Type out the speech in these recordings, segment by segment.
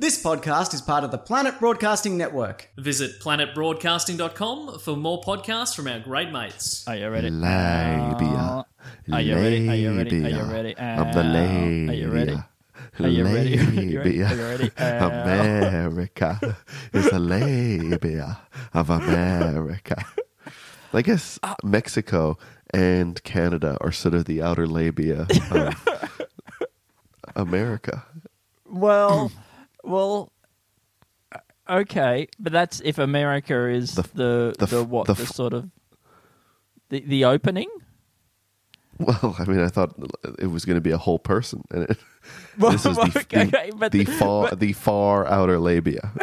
This podcast is part of the Planet Broadcasting Network. Visit planetbroadcasting.com for more podcasts from our great mates. Are you ready? Labia. Are you ready? Are you ready? Are you Labia ready? Of the labia. Are you ready? Are you ready? Are you ready? Labia. Are you ready? Uh, America is the labia of America. I guess Mexico and Canada are sort of the outer labia of America. Well, well, uh, okay, but that's if America is the The- the, the what the the, sort of the the opening. Well, I mean, I thought it was going to be a whole person, and it, Well, this is the, okay, the, okay, but- the far the far outer labia.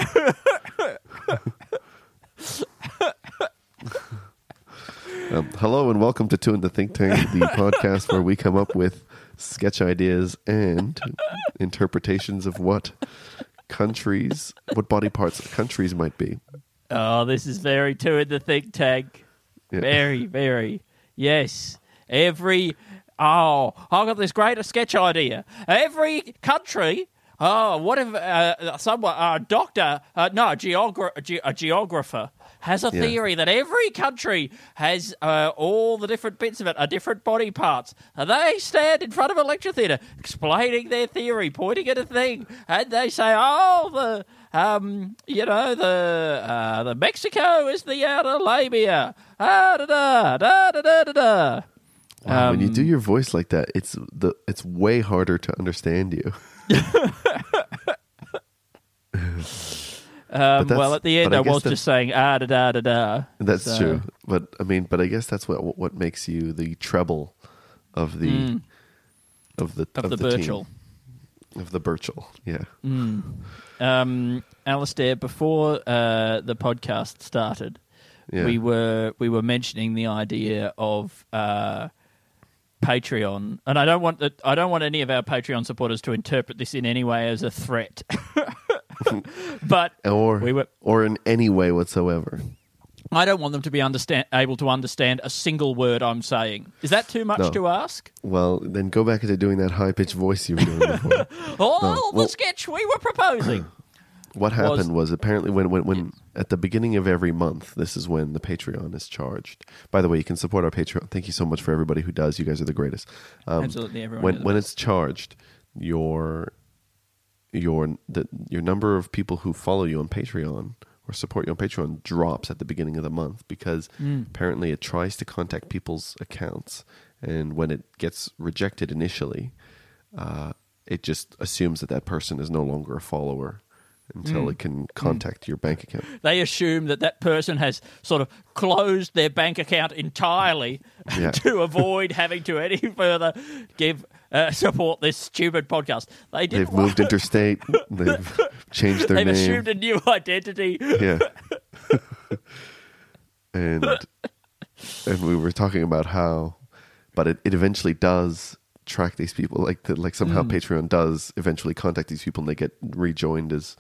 um, hello and welcome to Two in the Think Tank, the podcast where we come up with sketch ideas and interpretations of what countries, what body parts of countries might be. Oh, this is very two in the think tank. Yeah. Very, very. Yes. Every. Oh, I've got this great sketch idea. Every country. Oh, what if uh, someone, a doctor, uh, no, a, geogra- ge- a geographer, has a Yeah. theory that every country has uh, all the different bits of it, are different body parts. And they stand in front of a lecture theatre explaining their theory, pointing at a thing, and they say, oh, the. Um, you know the uh, the Mexico is the outer labia. Ah, da da da da da da da. Wow, when you Um, do your voice like that, it's the it's way harder to understand you. Um, well, at the end, I I, was that- just saying ah da da da da. That's So- true, but I mean, but I guess that's what what makes you the treble of the of the Mm. Of the team. Birchall. of the Birchall. Yeah, Um, Alistair, before uh, the podcast started, yeah. we were we were mentioning the idea of uh, Patreon, and I don't want that. I don't want any of our Patreon supporters to interpret this in any way as a threat. but or we were or in any way whatsoever. I don't want them to be understand able to understand a single word I'm saying. Is that too much No. to ask? Well, then go back into doing that high pitched voice you were doing before. Oh, No, the well- sketch we were proposing. what happened was, apparently when when when at the beginning of every month, this is when the Patreon is charged. By the way, you can support our Patreon. Thank you so much for everybody who does. You guys are the greatest. Um, Absolutely, everyone. when when best. it's charged, your your the, your number of people who follow you on Patreon or support you on Patreon drops at the beginning of the month because Mm. apparently it tries to contact people's accounts, and when it gets rejected initially, uh, it just assumes that that person is no longer a follower until Mm. it can contact your bank account. they assume that that person has sort of closed their bank account entirely Yeah. to avoid having to any further give uh, support this stupid podcast. They didn't They've moved interstate. They've changed their name. They've name. assumed a new identity. yeah. and and we were talking about how, but it, it eventually does track these people. Like the, like somehow Mm. Patreon does eventually contact these people, and they get rejoined as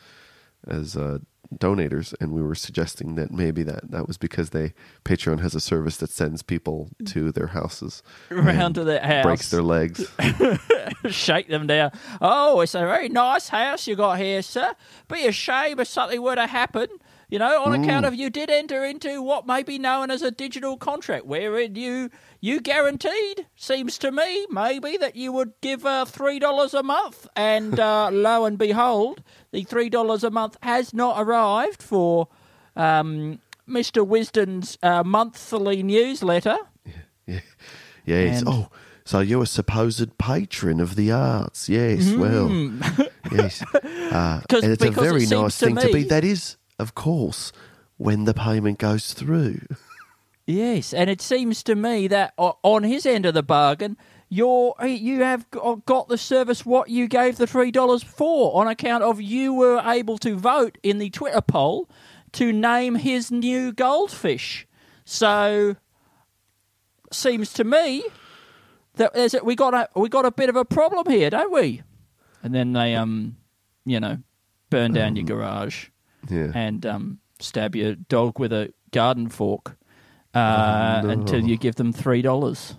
as uh, donators. And we were suggesting that maybe that that was because they Patreon has a service that sends people mm. to their houses, Round and to their house. breaks their legs. shake them down. Oh, it's a very nice house you got here, sir. Be a shame if something were to happen. You know, on account of you did enter into what may be known as a digital contract, wherein you you guaranteed, seems to me, maybe that you would give uh, three dollars a month, and uh, lo and behold, the three dollars a month has not arrived for um, Mr. Wisden's uh, monthly newsletter. Yes. And- oh, so you're a supposed patron of the arts? Yes. Well, yes. Uh, and it's a Mm. because it very nice to thing to be. That is, of course, when the payment goes through. Yes, and it seems to me that on his end of the bargain, you're you have got the service what you gave the three dollars for on account of you were able to vote in the Twitter poll to name his new goldfish. So seems to me that there's a, we got a we got a bit of a problem here, don't we? And then they um you know burn down your garage Yeah. and um, stab your dog with a garden fork uh, until you give them three dollars.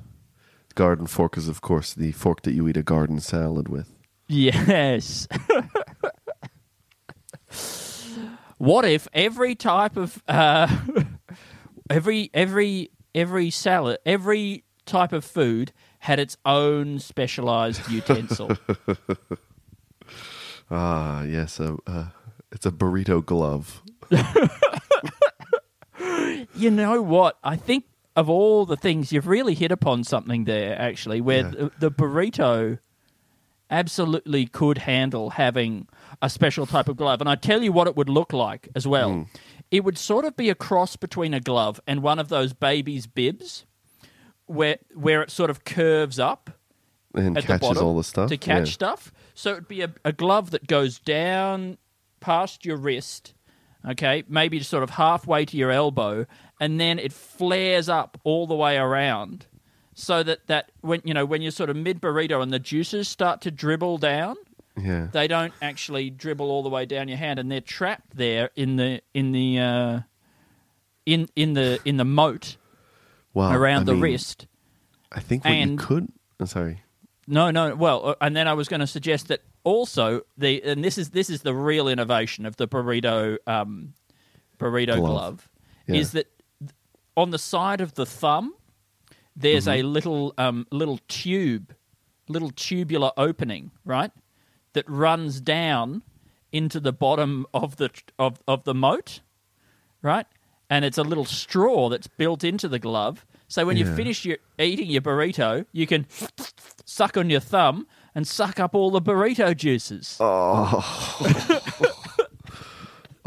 garden fork is, of course, the fork that you eat a garden salad with. Yes. what if every type of uh, every every every salad every type of food had its own specialized utensil? Ah, yes, a, uh, it's a burrito glove. you know what? I think of all the things you've really hit upon something there actually where Yeah. the, the burrito absolutely could handle having a special type of glove and i tell you what it would look like as well Hmm. it would sort of be a cross between a glove and one of those babies bibs where where it sort of curves up And at the catches bottom all the stuff. to catch Yeah. stuff. So it'd be a, a glove that goes down past your wrist, okay, maybe sort of halfway to your elbow, and then it flares up all the way around, so that that when you know when you're sort of mid burrito and the juices start to dribble down, Yeah. they don't actually dribble all the way down your hand, and they're trapped there in the in the uh, in in the in the moat Well, around I the mean, wrist. I think what and- you could. I'm sorry. No, no. Well, uh, and then I was going to suggest that also the and this is this is the real innovation of the burrito um, burrito glove, Glove. Yeah. is that on the side of the thumb there's Mm-hmm. a little um, little tube, little tubular opening, right, that runs down into the bottom of the of of the moat, right, and it's a little straw that's built into the glove. So when you finish your eating your burrito, you can suck on your thumb and suck up all the burrito juices.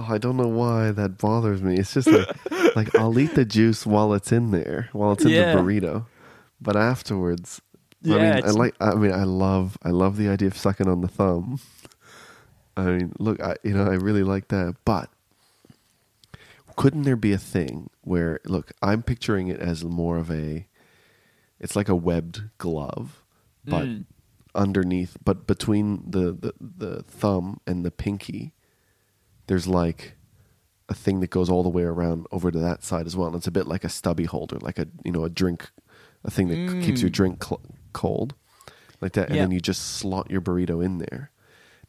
Oh, I don't know why that bothers me. It's just like, like I'll eat the juice while it's in there, while it's in Yeah. the burrito, but afterwards, I mean, I it's- like. I mean, I love, I love the idea of sucking on the thumb. I mean, look, I, you know, I really like that, but couldn't there be a thing where, look, I'm picturing it as more of a, it's like a webbed glove, but Mm. Underneath, but between the, the the thumb and the pinky, there's like a thing that goes all the way around over to that side as well. And it's a bit like a stubby holder, like a you know a drink, a thing that c- keeps your mm. drink cl- cold, like that. And Yeah. then you just slot your burrito in there.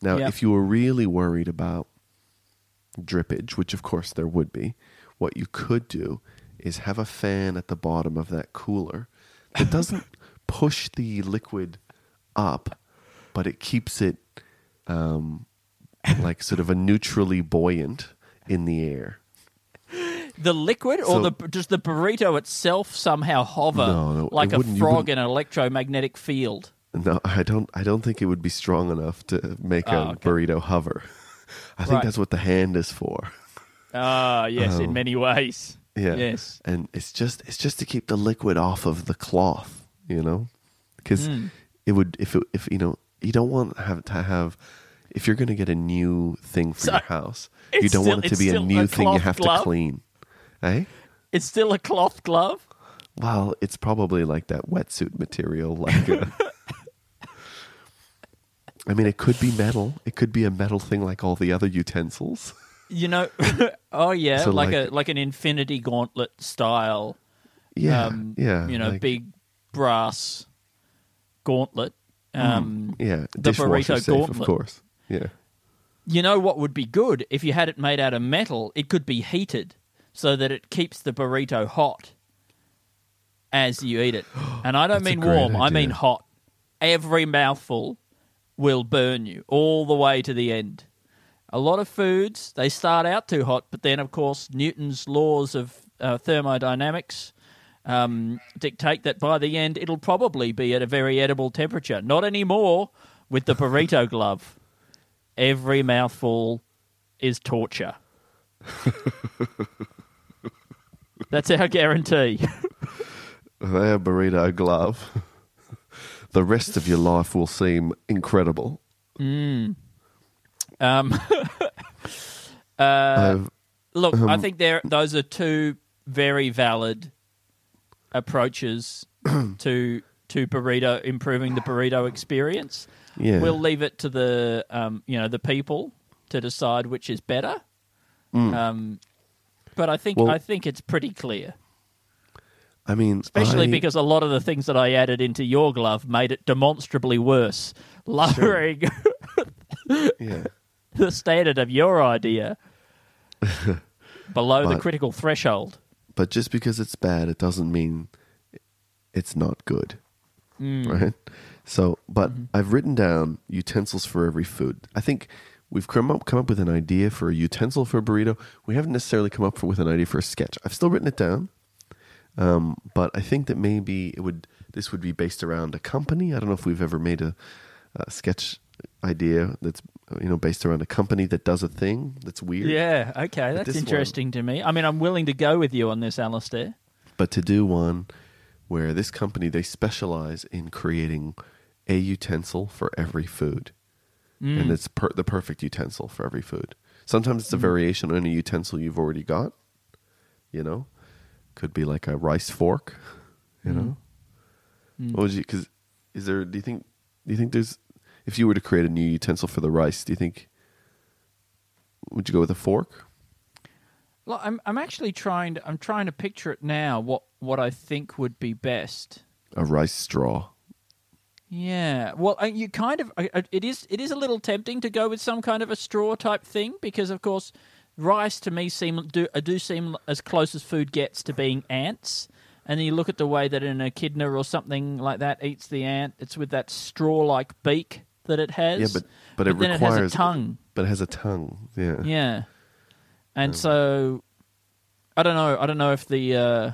Now, Yeah. if you were really worried about drippage, which of course there would be, what you could do is have a fan at the bottom of that cooler that doesn't push the liquid up, but it keeps it um, like sort of a neutrally buoyant in the air. The liquid, or So- the does the burrito itself somehow hover No, no, like a frog in an electromagnetic field? No, I don't. I don't think it would be strong enough to make a Oh, okay. burrito hover. I think Right. that's what the hand is for. Ah, yes, in Oh. many ways. Yeah. Yes. And it's just it's just to keep the liquid off of the cloth, you know, because Hmm. It would if it, if you know you don't want to have to have if you're going to get a new thing for So, your house, you don't still- want it to be a new a thing you have glove? to clean. Eh? It's still a cloth glove. Well, it's probably like that wetsuit material, like. A, I mean, it could be metal. It could be a metal thing, like all the other utensils. You know, oh yeah, So, like, like- a like an infinity gauntlet style. Yeah, um, yeah. You know, like- big brass gauntlet. Um, Yeah, the burrito safe, of course. Yeah. You know what would be good if you had it made out of metal? It could be heated so that it keeps the burrito hot as you eat it. And I don't mean warm, I mean hot. Every mouthful will burn you all the way to the end. A lot of foods, they start out too hot, but then, of course, Newton's laws of uh, thermodynamics um, dictate that by the end it'll probably be at a very edible temperature. Not anymore with the burrito glove. Every mouthful is torture. That's our guarantee. Their burrito glove. the rest of your life will seem incredible. Um, I've, look, I Um, think there those are two very valid approaches to to burrito improving the burrito experience. Yeah. We'll leave it to the um, you know the people to decide which is better. Um, but I think Mm. Well- I think it's pretty clear, I mean, especially I- because a lot of the things that I added into your glove made it demonstrably worse, lowering yeah. the standard of your idea below the critical threshold. But just because it's bad, it doesn't mean it's not good. Right? So, but I've written down utensils for every food. I think we've come up come up with an idea for a utensil for a burrito. We haven't necessarily come up for, with an idea for a sketch. I've still written it down. Um, but I think that maybe it would this would be based around a company. I don't know if we've ever made a, a sketch idea that's you know based around a company that does a thing that's weird. Yeah, okay, that's this one- interesting to me. I mean, I'm willing to go with you on this, Alistair. but to do one where this company they specialize in creating a utensil for every food Mm. and it's per- the perfect utensil for every food sometimes it's a variation on a utensil you've already got you know could be like a rice fork you know Mm. what would you because is there do you think do you think there's if you were to create a new utensil for the rice do you think would you go with a fork Well, I'm I'm actually trying to I'm trying to picture it now. What what I think would be best. a rice straw Yeah. Well, you kind of it is it is a little tempting to go with some kind of a straw type thing because of course rice to me seem do uh, do seem as close as food gets to being ants. And then you look at the way that an echidna or something like that eats the ant. It's with that straw-like beak that it has. yeah but but, it then requires it has a tongue. but it has a tongue yeah Yeah. And so I don't know, I don't know if the uh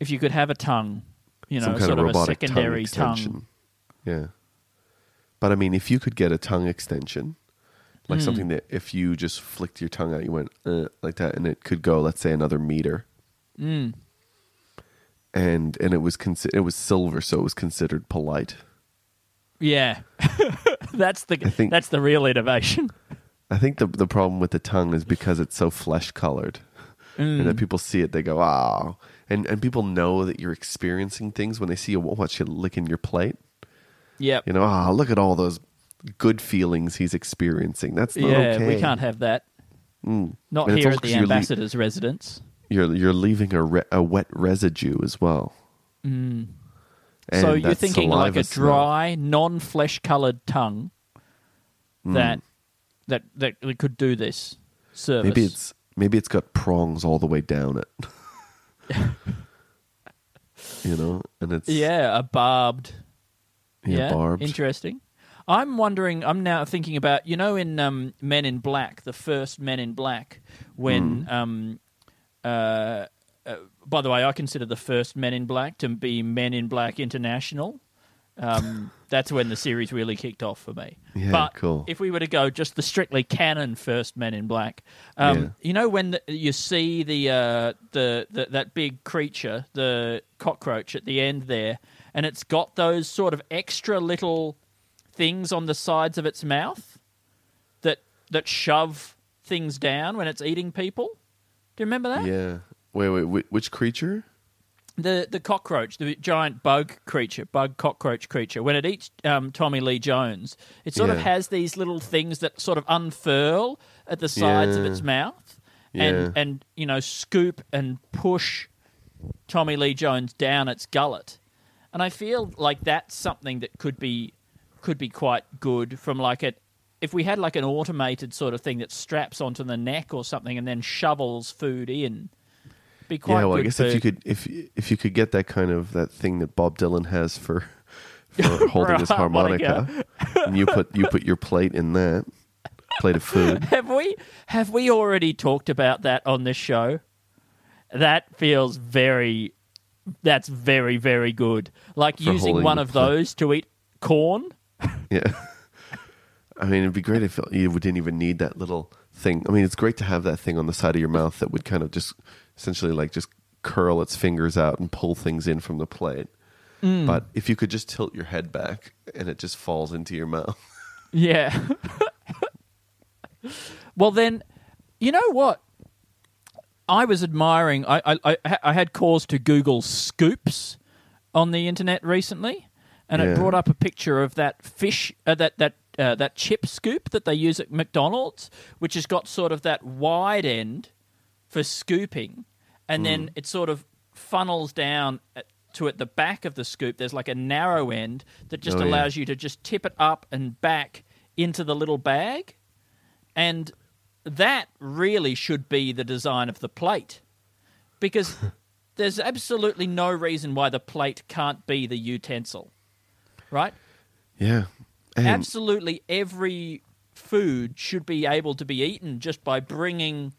if you could have a tongue, you know, some kind sort of of, a secondary tongue tongue. extension. Yeah. But I mean, if you could get a tongue extension, like Hmm. something that if you just flicked your tongue out, you went uh, like that, and it could go, let's say, another meter. Mm. And and it was consi- it was silver, so it was considered polite. Yeah. that's the I think- that's the real innovation. I think the the problem with the tongue is because it's so flesh colored, and Mm. that people see it, they go, "Wow!" And and people know that you're experiencing things when they see you watch you licking your plate. Yep. You know, ah, look at all those good feelings he's experiencing. That's not yeah, okay. we can't have that. Mm. Not And it's here also at the you're le- ambassador's residence. You're you're leaving a re- a wet residue as well. Mm. And so you're that thinking like a dry, non-flesh colored tongue Mm. that that that could do this service. Maybe it's maybe it's got prongs all the way down it. you know, and it's yeah, a barbed yeah, barbed. Interesting. I'm wondering. I'm now thinking about you know in um, Men in Black, the first Men in Black, when Hmm. um, uh, uh, by the way, I consider the first Men in Black to be Men in Black International. Um, that's when the series really kicked off for me. Yeah, but cool. if we were to go just the strictly canon first Men in Black, um, Yeah. you know when the, you see the, uh, the the that big creature, the cockroach at the end there, and it's got those sort of extra little things on the sides of its mouth that that shove things down when it's eating people. Do you remember that? yeah. Wait, wait, whi- which creature? The the cockroach, the giant bug creature, bug cockroach creature. When it eats um, Tommy Lee Jones, it sort of has these little things that sort of unfurl at the sides of its mouth, Yeah. and and you know scoop and push Tommy Lee Jones down its gullet. And I feel like that's something that could be could be quite good from like it if we had like an automated sort of thing that straps onto the neck or something and then shovels food in. Be quite yeah, well, I guess if you could, if if you could get that kind of that thing that Bob Dylan has for for holding his harmonica. and you put you put your plate in that plate of food. Have we have we already talked about that on this show? That feels very that's very very good. Like For using one of those to eat corn. Yeah. I mean, it'd be great if you didn't even need that little thing. I mean, it's great to have that thing on the side of your mouth that would kind of just essentially like just curl its fingers out and pull things in from the plate. Mm. But if you could just tilt your head back and it just falls into your mouth. Yeah. well, then, you know what? I was admiring. I, I I I had cause to Google scoops on the internet recently, and it brought up a picture of that fish, uh, that that uh, that chip scoop that they use at McDonald's, which has got sort of that wide end for scooping, and then mm. it sort of funnels down at, to at the back of the scoop. There's like a narrow end that just Oh, yeah. allows you to just tip it up and back into the little bag, and that really should be the design of the plate, because there's absolutely no reason why the plate can't be the utensil, right? Yeah. And absolutely every food should be able to be eaten just by bringing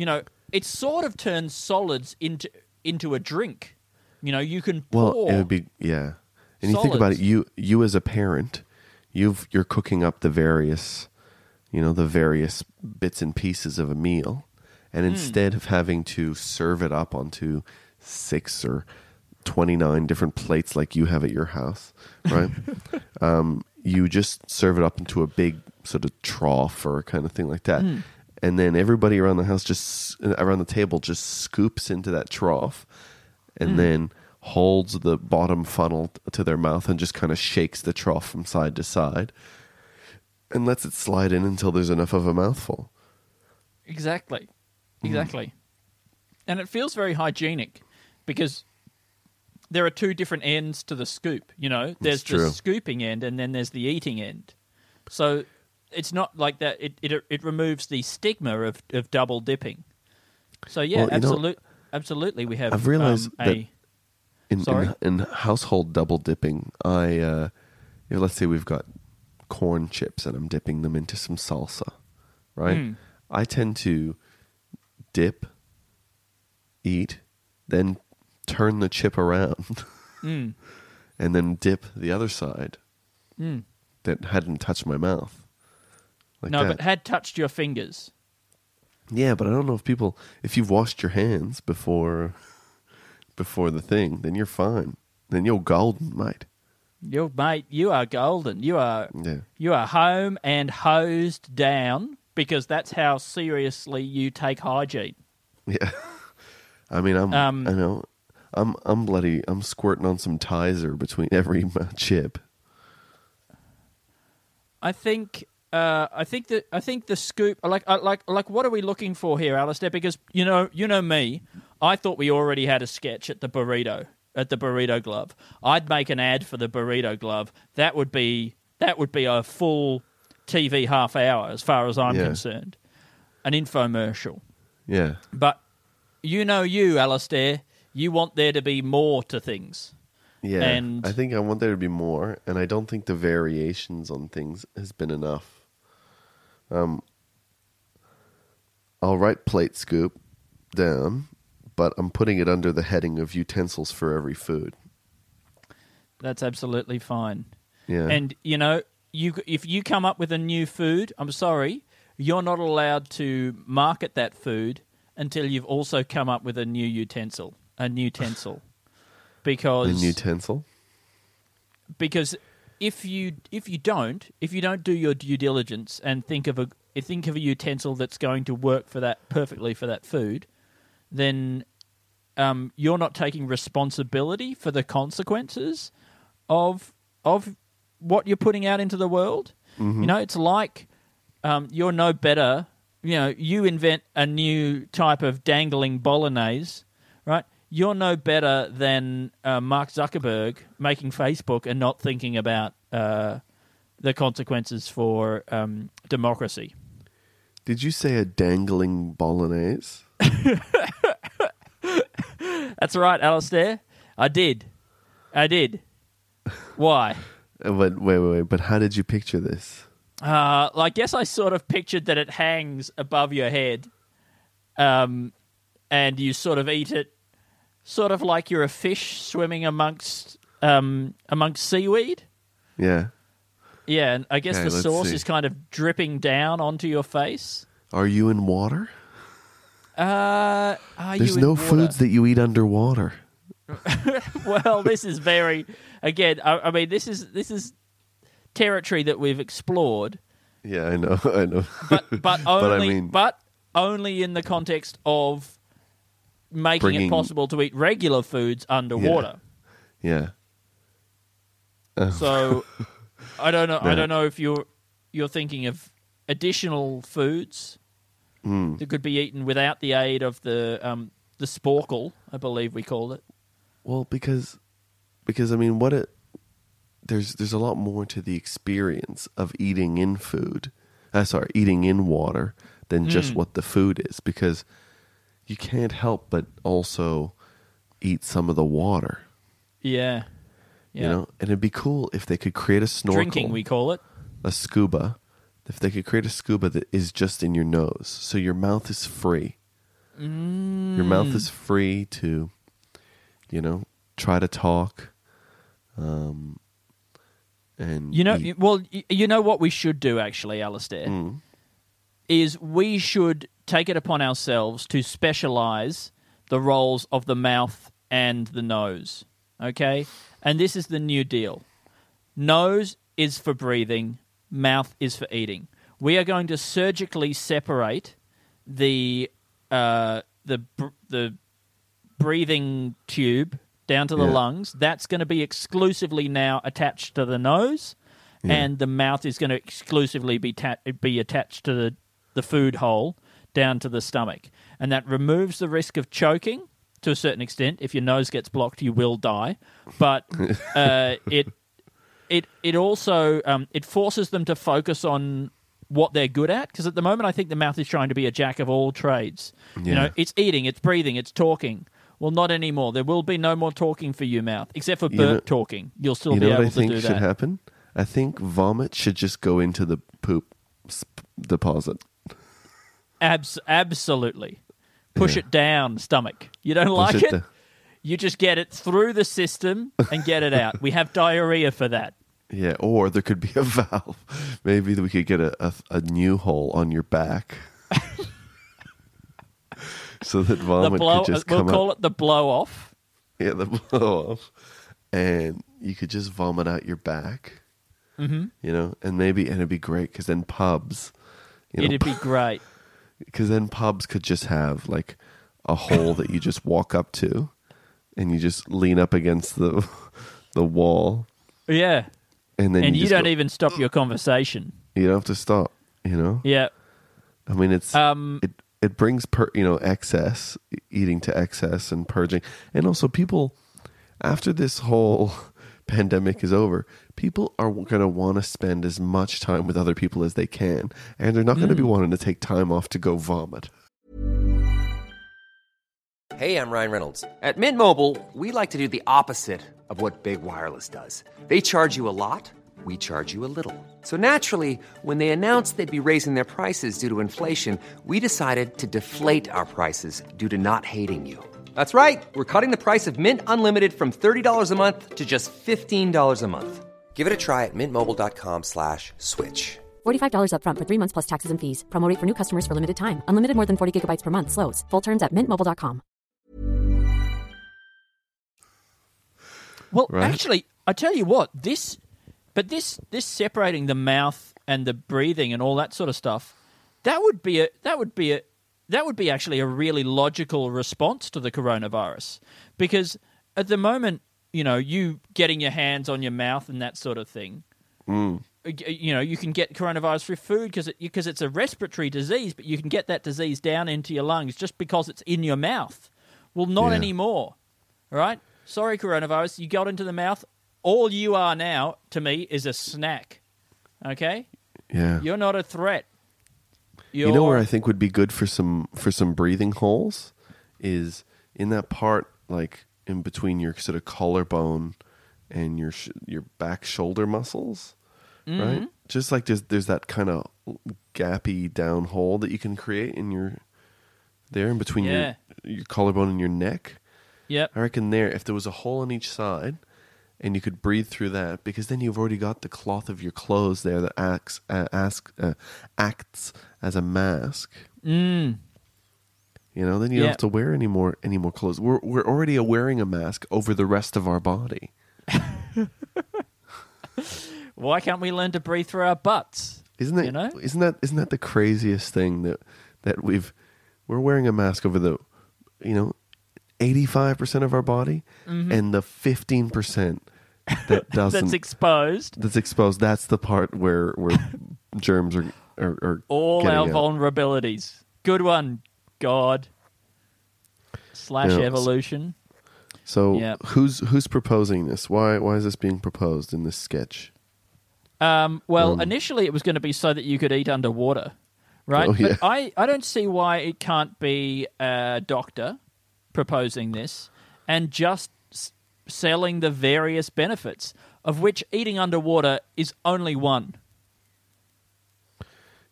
you know it sort of turns solids into into a drink you know you can well, it would be yeah. And you think about it, you you as a parent, you've you're cooking up the various you know, the various bits and pieces of a meal. And Hmm. instead of having to serve it up onto six or 29 different plates like you have at your house, right? um, you just serve it up into a big sort of trough or kind of thing like that. Hmm. And then everybody around the house just around the table just scoops into that trough and then holds the bottom funnel to their mouth and just kind of shakes the trough from side to side and lets it slide in until there's enough of a mouthful. exactly. Hmm. exactly. And it feels very hygienic because there are two different ends to the scoop you know? There's the scooping end and then there's the eating end. So it's not like that it it, it removes the stigma of, of double dipping so yeah Well, know, absolutely we have I've realized um, a in, in in household double dipping, I uh, if let's say we've got corn chips and I'm dipping them into some salsa, right? Hmm. I tend to dip, eat, then turn the chip around, Mm. and then dip the other side Mm. that hadn't touched my mouth. Like no, that. but had touched your fingers. Yeah, but I don't know if people if you've washed your hands before before the thing, then you're fine. Then you're golden, mate. You mate, you are golden. You are Yeah. you are home and hosed down because that's how seriously you take hygiene. Yeah. I mean, I'm Um, I know I'm I'm bloody I'm squirting on some Tizer between every chip. I think uh, I think that I think the scoop like uh, like like what are we looking for here, Alistair? Because you know you know me, I thought we already had a sketch at the burrito at the burrito glove. I'd make an ad for the burrito glove. That would be that would be a full TV half hour as far as I'm Yeah. concerned. An infomercial. Yeah. But you know you, Alistair, you want there to be more to things. Yeah. And- I think I want there to be more and I don't think the variations on things has been enough. Um I'll write plate scoop down, but I'm putting it under the heading of utensils for every food. That's absolutely fine. Yeah. And you know, you if you come up with a new food, I'm sorry, you're not allowed to market that food until you've also come up with a new utensil, a new utensil, because a because utensil. because if you if you don't if you don't do your due diligence and think of a think of a utensil that's going to work for that perfectly for that food, then um, you're not taking responsibility for the consequences of of what you're putting out into the world. You know, it's like um, you're no better. You know, you invent a new type of dangling bolognese, right? You're no better than uh, Mark Zuckerberg making Facebook and not thinking about uh, the consequences for um, democracy. Did you say a dangling bolognese? That's right, Alistair. I did. I did. Why? Uh, But wait, wait, wait. But how did you picture this? Uh, I guess I sort of pictured that it hangs above your head, um, and you sort of eat it, sort of like you're a fish swimming amongst um, amongst seaweed. Yeah. Yeah, and I guess Okay, the sauce see. is kind of dripping down onto your face. Are you in water? Uh, are There's no water? foods that you eat underwater. well, this is very again. I, I mean, this is this is territory that we've explored, Yeah, I know, I know. but but only I but, only in the context of making it possible to eat regular foods underwater. yeah, So I don't know. I don't know if you're you're thinking of additional foods Hmm. that could be eaten without the aid of the um, the sporkle, I believe we called it. Well, because because I mean, what it there's there's a lot more to the experience of eating in food. Uh, sorry, eating in water than just what the food is because you can't help but also eat some of the water. Yeah, yeah. You know, and it'd be cool if they could create a snorkel, Drinking, we call it. a scuba. If they could create a scuba that is just in your nose, so your mouth is free. Your mouth is free to, you know, try to talk. Um, and You know, eat. well, you know what we should do actually, Alistair, Hmm. is we should take it upon ourselves to specialize the roles of the mouth and the nose. Okay, and this is the new deal. Nose is for breathing, mouth is for eating. We are going to surgically separate the uh, the br- the breathing tube down to the Yeah. lungs. That's going to be exclusively now attached to the nose, and the mouth is going to exclusively be ta- be attached to the the food hole down to the stomach, and that removes the risk of choking to a certain extent. If your nose gets blocked, you will die, but uh, it it it also um, it forces them to focus on what they're good at because at the moment I think the mouth is trying to be a jack of all trades. You know, it's eating, it's breathing, it's talking. Well, not anymore. There will be no more talking for you, mouth, except for You burp know- talking. You'll still you be know what able I think to do should that. happen? I think vomit should just go into the poop deposit. Abs- absolutely. Push Yeah. it down, stomach. You don't like it it? you just get it through the system and get it out. we have diarrhea for that. Yeah, or there could be a valve. Maybe we could get a, a, a new hole on your back. so that The vomit blow, could just we'll come call out. it the blow off. Yeah, the blow off. And you could just vomit out your back. Mm-hmm. You know, and maybe, and it'd be great because then pubs, you know, It'd be great. Because then pubs could just have like a hole that you just walk up to and you just lean up against the the wall Yeah. and then and you, just don't go- even stop your conversation. you don't have to stop you know Yeah. i mean it's Um, it it brings per you know excess eating to excess and purging and also people after this whole pandemic is over people are going to want to spend as much time with other people as they can and they're not going to be mm. wanting to take time off to go vomit Hey, I'm Ryan Reynolds. At Mint Mobile, we like to do the opposite of what Big Wireless does. They charge you a lot, we charge you a little. So naturally, when they announced they'd be raising their prices due to inflation, we decided to deflate our prices due to not hating you. That's right. We're cutting the price of Mint Unlimited from $30 a month to just $15 a month. Give it a try at mintmobile.com slash switch. $45 upfront for three months plus taxes and fees. Promo rate for new customers for limited time. Unlimited more than 40 gigabytes per month. Slows. Full terms at mintmobile.com. Well, Right. actually, I tell you what, this, but this, this separating the mouth and the breathing and all that sort of stuff, that would be a, that would be a, that would be actually a really logical response to the coronavirus, because at the moment, you know, you getting your hands on your mouth and that sort of thing, mm. uh, y- you know, you can get coronavirus through food because it, because it's a respiratory disease, but you can get that disease down into your lungs just because it's in your mouth. Well, not Yeah. anymore. All right? Sorry, coronavirus. You got into the mouth. All you are now, to me, is a snack. Okay? yeah You're not a threat. You're, You know where I think would be good for some for some breathing holes is in that part like in between your sort of collarbone and your sh- your back shoulder muscles, Mm-hmm. right? Just like there's there's that kind of gappy down hole that you can create in your there in between Yeah. your your collarbone and your neck. Yep. I reckon there, if there was a hole on each side, and you could breathe through that, because then you've already got the cloth of your clothes there that acts uh, ask, uh, acts as a mask. Mm. You know, then you don't have to wear any more any more clothes. We're we're already wearing a mask over the rest of our body. Why can't we learn to breathe through our butts? Isn't that You know? Isn't that isn't that the craziest thing that that we've we're wearing a mask over the you know eighty five percent of our body and the fifteen percent that doesn't. That's exposed. that's exposed. That's the part where where germs are are, are All our out. vulnerabilities. Good one, God. Slash Yeah. evolution. So Yeah. who's who's proposing this? Why why is this being proposed in this sketch? Um, well, initially it was going to be so that you could eat underwater, right? Oh, yeah. But I, I don't see why it can't be a doctor proposing this and just selling the various benefits, of which eating underwater is only one.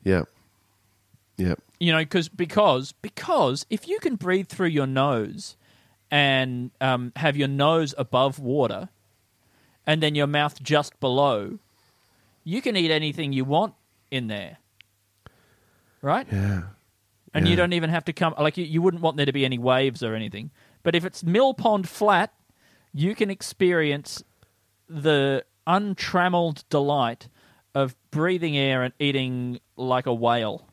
Yeah, yeah, You know, cause, because because if you can breathe through your nose and um, have your nose above water and then your mouth just below, you can eat anything you want in there, right? yeah. and you don't even have to come like you, you wouldn't want there to be any waves or anything but if it's mill pond flat you can experience the untrammeled delight of breathing air and eating like a whale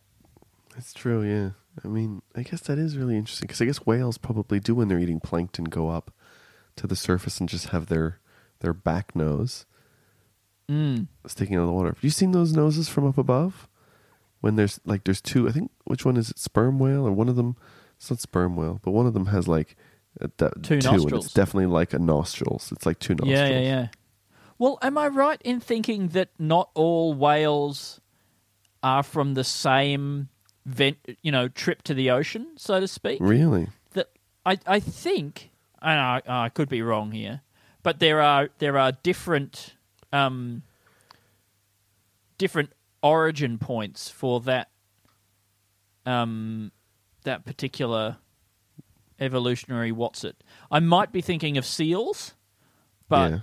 That's true. Yeah, I mean, I guess that is really interesting because I guess whales probably do when they're eating plankton go up to the surface and just have their their back nose mm. sticking out of the water. Have you seen those noses from up above? When there's like there's two. I think which one is it? Sperm whale or one of them? It's not sperm whale, but one of them has like Two and nostrils. it's definitely like a nostrils. It's like two nostrils. yeah yeah yeah well am i right in thinking that not all whales are from the same vent you know trip to the ocean so to speak Really? that I I think and I, I could be wrong here, but there are there are different um, different origin points for that um, that particular evolutionary what's it. I might be thinking of seals, but yeah.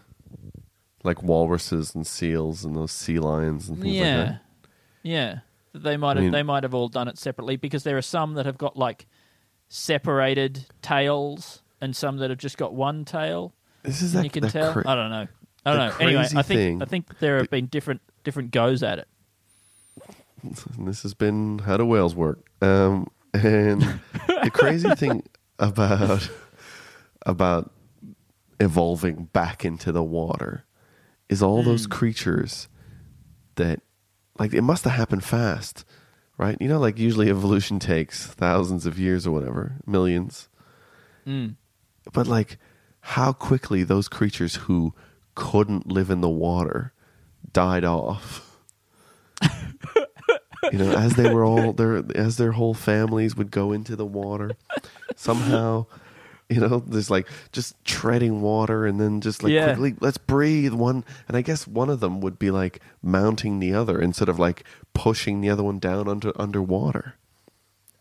Like walruses and seals and those sea lions and things yeah, like that. yeah, they might I have mean- they might have all done it separately because there are some that have got like separated tails and some that have just got one tail. This is that, you can that tell. cra- I don't know. I don't know. Anyway, I think thing- I think there have been different different goes at it. this has been how do whales work um, and the crazy thing about about evolving back into the water is all hmm. those creatures that like it must have happened fast right? You know like usually evolution takes thousands of years or whatever millions. Hmm. But like how quickly those creatures who couldn't live in the water died off you know, as they were all their as their whole families would go into the water, somehow, you know, there's like just treading water and then just like Yeah. quickly let's breathe one and I guess one of them would be like mounting the other instead of like pushing the other one down under underwater.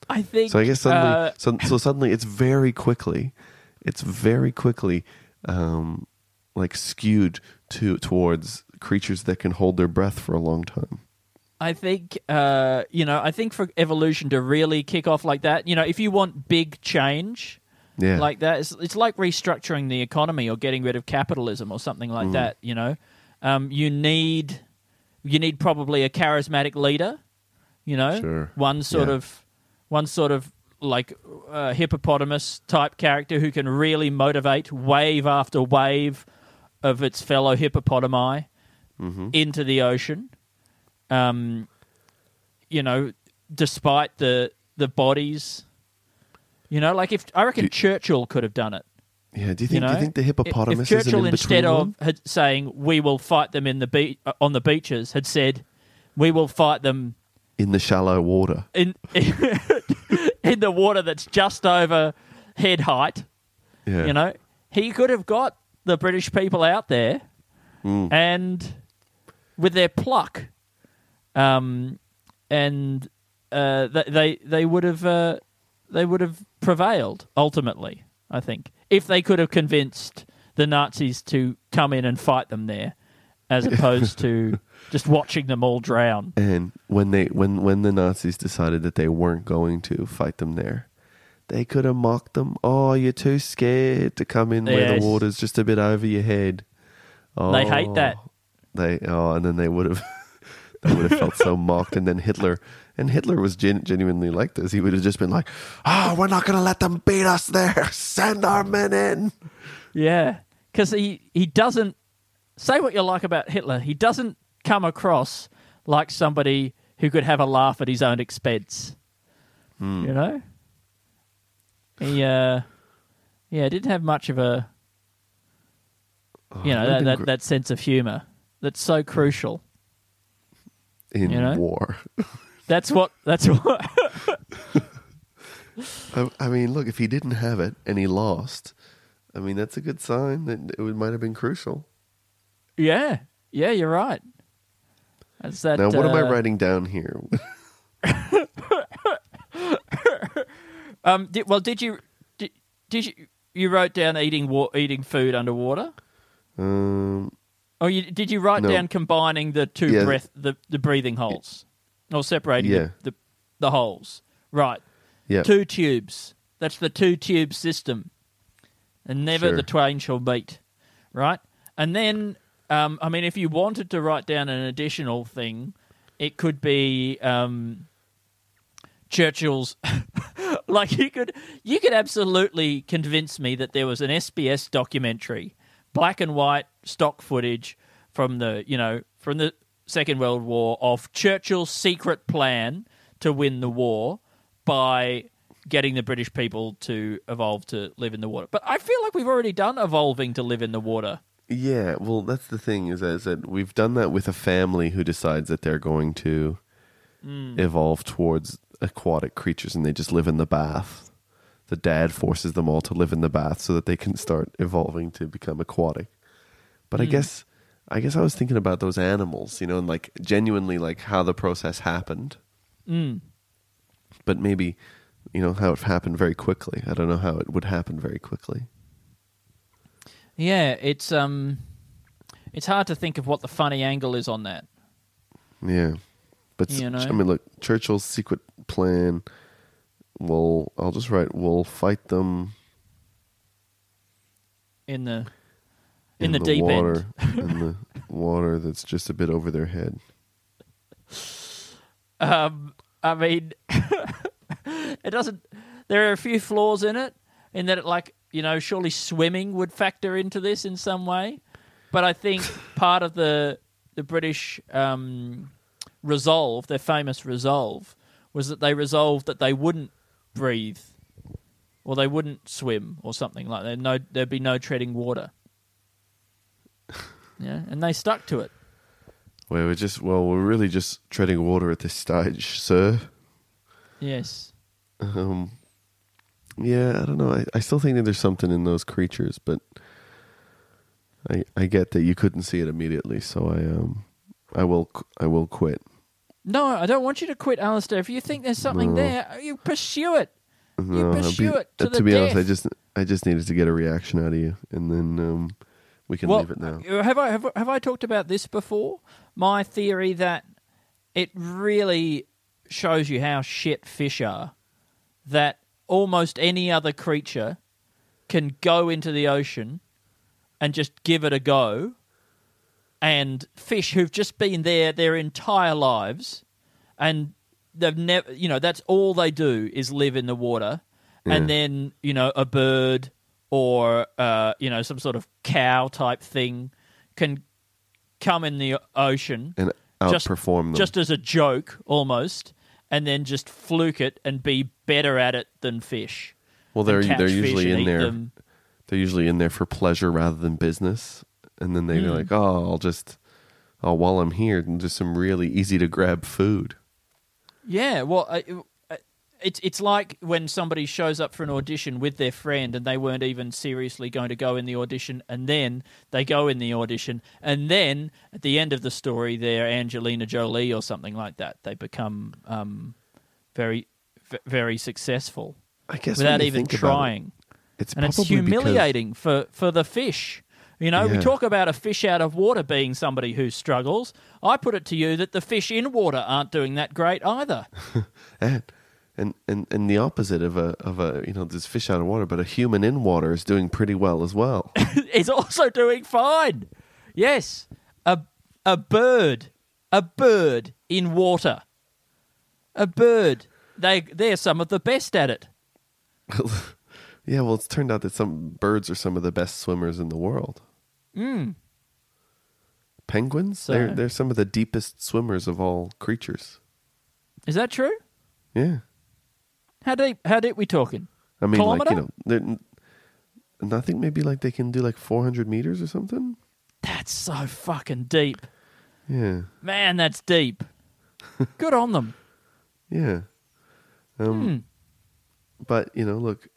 I think. So I guess suddenly uh, so, so suddenly it's very quickly it's very quickly um like skewed to towards creatures that can hold their breath for a long time. I think. Uh, you know, I think for evolution to really kick off like that, you know, if you want big change. Yeah. Like that, it's, it's like restructuring the economy or getting rid of capitalism or something like Mm. that. You know, um, you need you need probably a charismatic leader. You know, Sure. one sort Yeah. of one sort of like uh, hippopotamus type character who can really motivate wave after wave of its fellow hippopotami Mm-hmm. into the ocean. Um, you know, despite the the bodies, you know, like if I reckon Churchill could have done it. Yeah, do you You think know, do you think the hippopotamus if Churchill instead of had saying we will fight them in the be- uh, on the beaches had said we will fight them in the shallow water? in in the water that's just over head height. Yeah, You know, he could have got the British people out there Mm. and with their pluck, um, and uh, they they would have uh, they would have prevailed ultimately. I think if they could have convinced the Nazis to come in and fight them there, as opposed to just watching them all drown. And when they when when the Nazis decided that they weren't going to fight them there, they could have mocked them. Oh, you're too scared to come in where the water's just a bit over your head. Oh, They hate that. They oh, and then they would have they would have felt so mocked. And then Hitler and Hitler was gen- genuinely like this. He would have just been like, "Oh, we're not going to let them beat us there. Send our men in." Yeah, because he he doesn't say what you like about Hitler. He doesn't come across like somebody who could have a laugh at his own expense. Hmm. You know, he uh, yeah, didn't have much of a oh, you know that that, gr- that sense of humor that's so hmm. crucial. In You know? war. That's what that's what. I, I mean, look, if he didn't have it and he lost, I mean, that's a good sign that it might have been crucial. yeah, yeah, you're right. That's that. Now, what am I uh, writing down here? Um, did, well, did you did, did you you wrote down eating wa- eating food underwater? um, Or you, did you write No. down combining the two Yeah. breath the, the breathing holes, or separating Yeah. the, the the holes? Right, yeah, two tubes. That's the two tube system, and never Sure. the twain shall meet. Right, and then um, I mean, if you wanted to write down an additional thing, it could be um, Churchill's. like you could you could absolutely convince me that there was an SBS documentary, black and white stock footage from the you know from the Second World War of Churchill's secret plan to win the war by getting the British people to evolve to live in the water. But I feel like we've already done evolving to live in the water. yeah. Well, that's the thing is, is that we've done that with a family who decides that they're going to Hmm. evolve towards aquatic creatures, and they just live in the bath. The dad forces them all to live in the bath so that they can start evolving to become aquatic. But Hmm. I guess, I guess I was thinking about those animals, you know, and like genuinely like how the process happened. Mm. but maybe you know how it happened very quickly. I don't know how it would happen very quickly. Yeah, it's um, it's hard to think of what the funny angle is on that. Yeah, but You know? I mean, look, Churchill's secret plan. Well, I'll just write. We'll fight them in the in, the, deep water, end. in the water that's just a bit over their head. Um, I mean, it doesn't. There are a few flaws in it, in that it, like you know, surely swimming would factor into this in some way. But I think part of the the British um, resolve, their famous resolve, was that they resolved that they wouldn't breathe, or they wouldn't swim, or something like that. No, there'd be no treading water. Yeah, and they stuck to it. Well, we're just well, we're really just treading water at this stage, sir. Yes. Um, yeah, I don't know. I, I still think that there's something in those creatures, but I I get that you couldn't see it immediately, so I um I will I will quit. No, I don't want you to quit, Alistair. If you think there's something No. there, you pursue it. You I'll pursue it to uh, the to be honest, I death. just I just needed to get a reaction out of you, and then um we can leave it now. uh, have I have, have I talked about this before? My theory that it really shows you how shit fish are. That almost any other creature can go into the ocean and just give it a go, and fish who've just been there their entire lives, and they've never, you know, that's all they do is live in the water, and then you know a bird or uh, you know some sort of cow type thing can come in the ocean And just- outperform them. just as a joke almost, and then just fluke it and be better at it than fish. well, they're they're usually in there. them. They're usually in there for pleasure rather than business, and then they're Mm. like, oh, I'll just. Oh, while I'm here, just some really easy to grab food. Yeah, well, I- I- it's it's like when somebody shows up for an audition with their friend and they weren't even seriously going to go in the audition, and then they go in the audition, and then at the end of the story, they're Angelina Jolie or something like that. They become um, very v- very successful I guess when without you even think about it, trying. it's and it's probably because- humiliating for, for the fish. You know, we talk about a fish out of water being somebody who struggles. I put it to you that the fish in water aren't doing that great either. And And, and and the opposite of a of a you know there's fish out of water, but a human in water is doing pretty well as well. is also doing fine. Yes, a a bird, a bird in water, a bird. They they're some of the best at it. yeah, well, it's turned out that some birds are some of the best swimmers in the world. Mm. Penguins, So- they're they're some of the deepest swimmers of all creatures. Is that true? Yeah, How deep? How deep we talking? I mean, like you know, and I think maybe like they can do like 400 meters or something. That's so fucking deep, Yeah, man. That's deep. Good on them. yeah. Um, Hmm. but you know, look,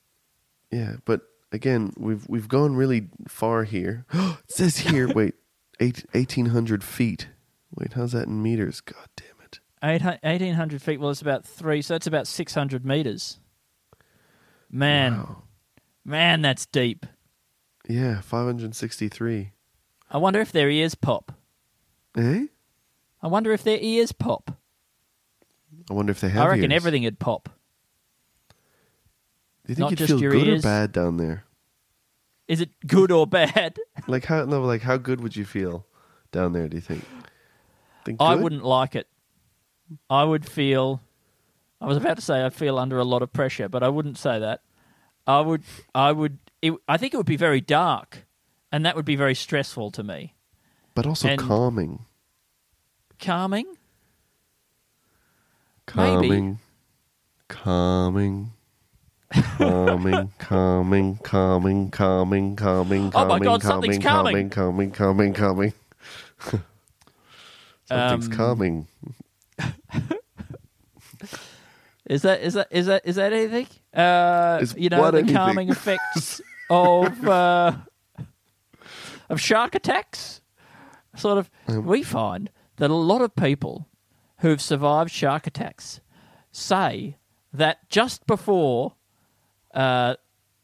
yeah. But again, we've we've gone really far here. it says here, wait, eight, 1800 feet. Wait, how's that in meters? God damn it. Eight 1800 feet. Well, it's about three, so that's about 600 meters. Man, Wow. man, that's deep. Yeah, 563. I wonder if their ears pop. Eh? I wonder if their ears pop. I wonder if they have I reckon ears. everything would pop. Do you think not you'd just feel your good ears. or bad down there? Is it good or bad? Like how no, like how good would you feel down there? Do you think? Think I good? wouldn't like it. I would feel. I was about to say I'd feel under a lot of pressure, but I wouldn't say that. I would. I would. It, I think it would be very dark, and that would be very stressful to me. but also and- calming, Calming. calming, calming. calming, calming, calming, calming, calming, calming, calming. Oh my God, calming, something's calming, calming, calming, calming. Something's Um, calming. Is that is that is that is that anything? Uh, Is you know what the anything? calming effects of uh, of shark attacks. Sort of, Um, we find that a lot of people who've survived shark attacks say that just before uh,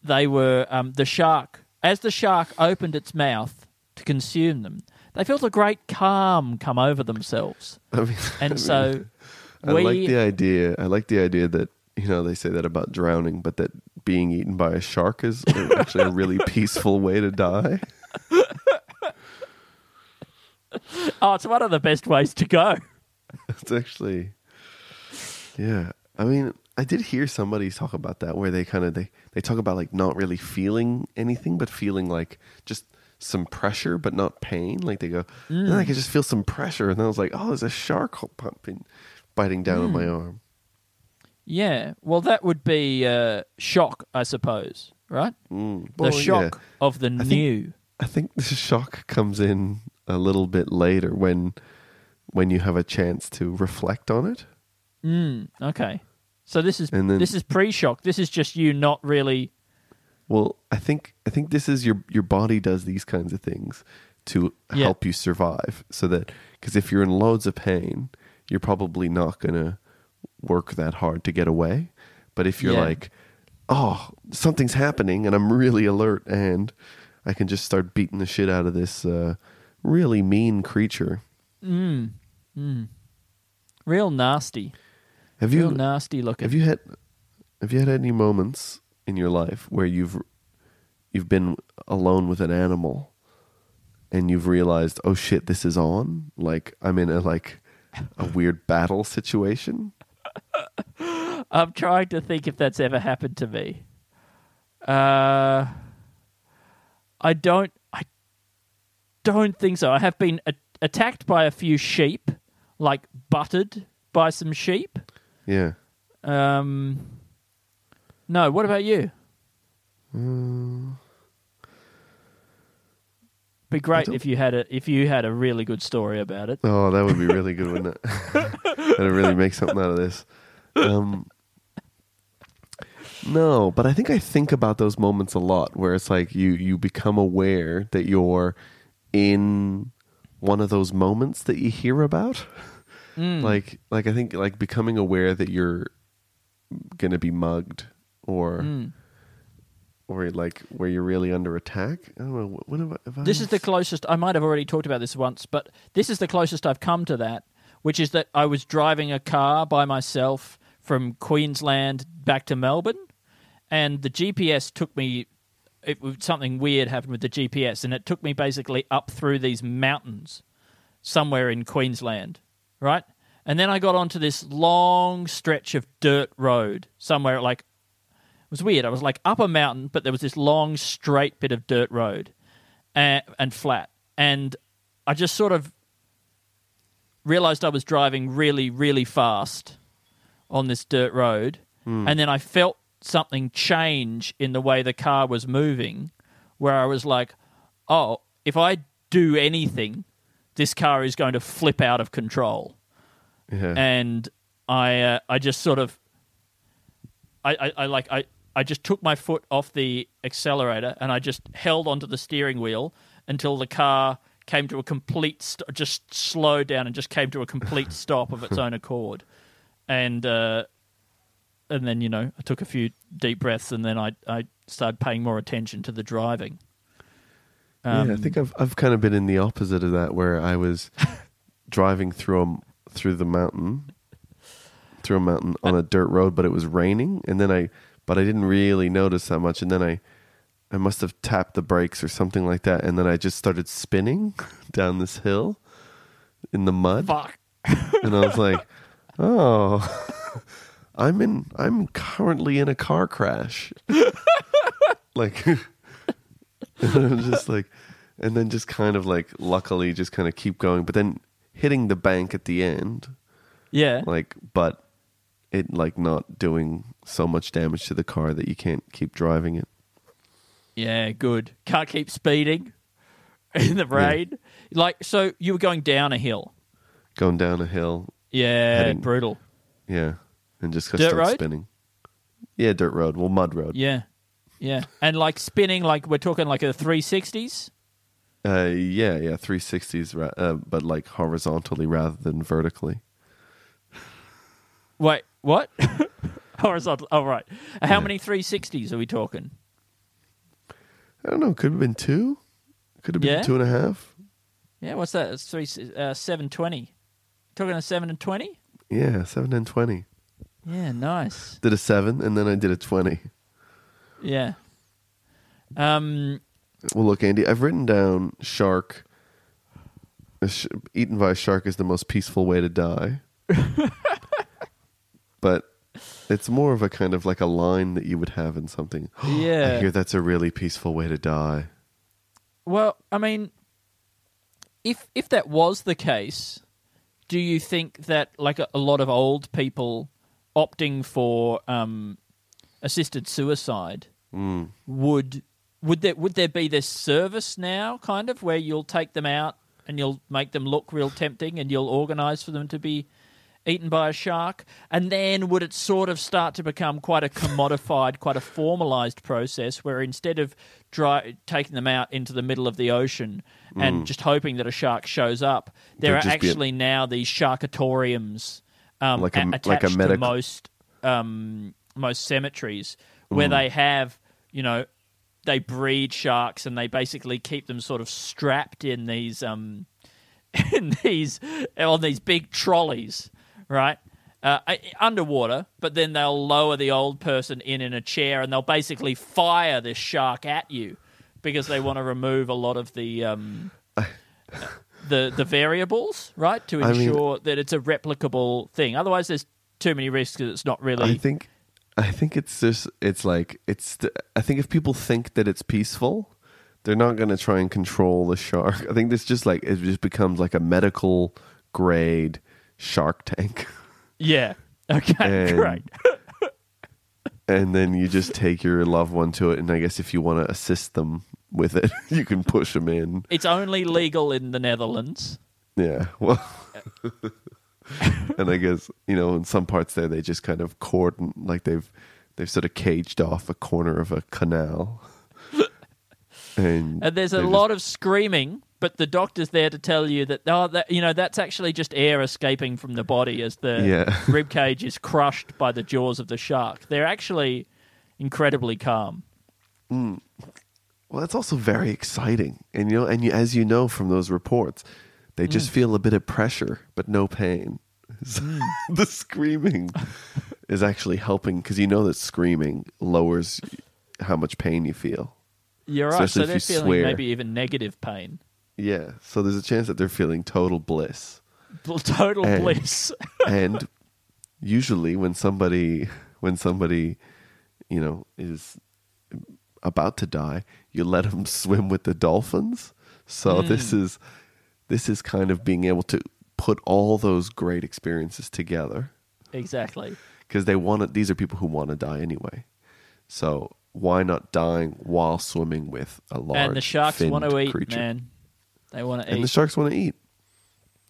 they were um, the shark, as the shark opened its mouth to consume them, they felt a great calm come over themselves, I mean, I and mean, so I we like the idea. I like the idea that you know they say that about drowning, but that being eaten by a shark is actually a really peaceful way to die. Oh, it's one of the best ways to go. It's actually, yeah. I mean, I did hear somebody talk about that where they kind of they they talk about like not really feeling anything, but feeling like just some pressure, but not pain. Like they go, "No, I could just feel some pressure, and then I was like, oh, there's a shark pumping, biting down on my arm. Yeah, well, that would be uh, shock, I suppose, right? Mm. The shock yeah. of the I think- new. I think the shock comes in a little bit later when when you have a chance to reflect on it. Mm, okay, so this is then- this is pre-shock. This is just you not really. Well, I think I think this is your your body does these kinds of things to Yeah. help you survive. So that because if you're in loads of pain, you're probably not gonna work that hard to get away. But if you're Yeah. like, oh, something's happening, and I'm really alert, and I can just start beating the shit out of this uh, really mean creature. Mm, mm, real nasty. Have real you nasty looking. Have you had Have you had any moments in your life where you've you've been alone with an animal and you've realized, oh shit, this is on? Like I'm in a like a weird battle situation. I'm trying to think if that's ever happened to me. Uh, I don't. I don't think so. I have been a- attacked by a few sheep, like butted by some sheep. Yeah. Um, no. What about you? Mm. Be great if you had a if you had a really good story about it. Oh, that would be really good, wouldn't it? That'd really make something out of this. Um, no, but I think I think about those moments a lot where it's like you you become aware that you're in one of those moments that you hear about. Like like I think like becoming aware that you're gonna be mugged or Mm. or like where you're really under attack. I don't know. When have I, have I This is the closest. I might have already talked about this once, but this is the closest I've come to that, which is that I was driving a car by myself from Queensland back to Melbourne, and the GPS took me. It was something weird happened with the GPS, and it took me basically up through these mountains somewhere in Queensland, right? And then I got onto this long stretch of dirt road somewhere like it was weird. I was like up a mountain, but there was this long straight bit of dirt road and, and flat. And I just sort of realized I was driving really, really fast on this dirt road. Hmm. And then I felt something change in the way the car was moving, where I was like, oh, if I do anything, this car is going to flip out of control. Yeah. And I, uh, I just sort of, I, I, I like, I, I just took my foot off the accelerator and I just held onto the steering wheel until the car came to a complete, st- just slowed down and just came to a complete stop of its own accord. And, uh, and then, you know, I took a few deep breaths and then I, I started paying more attention to the driving. Yeah, I Um, think I've I've kind of been in the opposite of that, where I was driving through a, through the mountain, through a mountain on a dirt road, but it was raining, and then I but I didn't really notice that much, and then I I must have tapped the brakes or something like that, and then I just started spinning down this hill in the mud, Fuck. and I was like, oh. I'm in. I'm currently in a car crash. like, just like, and then just kind of like, luckily, just kind of keep going. But then hitting the bank at the end, Yeah. like, but it like not doing so much damage to the car that you can't keep driving it. Yeah, good. Can't keep speeding in the rain. Like, so you were going down a hill. Going down a hill, Yeah, Heading- brutal. yeah, and just Dirt start road? spinning. Yeah, dirt road. Well, mud road. Yeah, yeah, and like spinning, like we're talking like a three sixties. Uh, yeah, yeah, 360s, ra- uh, but like horizontally rather than vertically. Wait, what? Horizontal. Oh, right. How many three sixties are we talking? I don't know. Could have been two. Could have been Yeah? two and a half. Yeah, what's that? It's three uh, seven twenty. Talking a seven and twenty. Yeah, seven and twenty. Yeah, nice. Did a seven and then I did a twenty. Yeah. Um. Well, look, Andy, I've written down shark. sh- eaten by a shark is the most peaceful way to die. but it's more of a kind of like a line that you would have in something. yeah. I hear that's a really peaceful way to die. Well, I mean, if if that was the case, do you think that like a, a lot of old people opting for um, assisted suicide would would there would there be this service now, kind of, where you'll take them out and you'll make them look real tempting and you'll organise for them to be eaten by a shark, and then would it sort of start to become quite a commodified, quite a formalized process where instead of dry, taking them out into the middle of the ocean and just hoping that a shark shows up, there There'd are be a- actually now these sharkatoriums um, Like a- a- like a attached to most um, most cemeteries where Mm. they have you know they breed sharks and they basically keep them sort of strapped in these um in these on these big trolleys, right? Uh, underwater, but then they'll lower the old person in in a chair and they'll basically fire this shark at you because they want to remove a lot of the um, the the variables, right, to I mean- ensure that it's a replicable thing. Otherwise, there's too many risks that it's not really. I think, I think it's just it's like it's. I think if people think that it's peaceful, they're not going to try and control the shark. I think this just like it just becomes like a medical grade shark tank, yeah. Okay. And- great. and then you just take your loved one to it. And I guess if you want to assist them with it, you can push them in. It's only legal in the Netherlands. Yeah. Well. and I guess you know in some parts there they just kind of cordon like they've they've sort of caged off a corner of a canal. And, And there's a they're just- lot of screaming, but the doctor's there to tell you that oh, that you know that's actually just air escaping from the body as the Yeah. rib cage is crushed by the jaws of the shark. They're actually incredibly calm. Hmm. Well, that's also very exciting, and you know, and you, as you know from those reports, they just Mm. feel a bit of pressure but no pain. the screaming is actually helping because you know that screaming lowers how much pain you feel. You're right. Especially So they're feeling swear. maybe even negative pain. Yeah, so there's a chance that they're feeling total bliss. Total And- bliss. and usually when somebody when somebody you know is about to die you let them swim with the dolphins so this is this is kind of being able to put all those great experiences together exactly. because they want to these are people who want to die anyway so why not dying while swimming with a large and the sharks want to eat, creature? man. They want to eat. and the sharks want to eat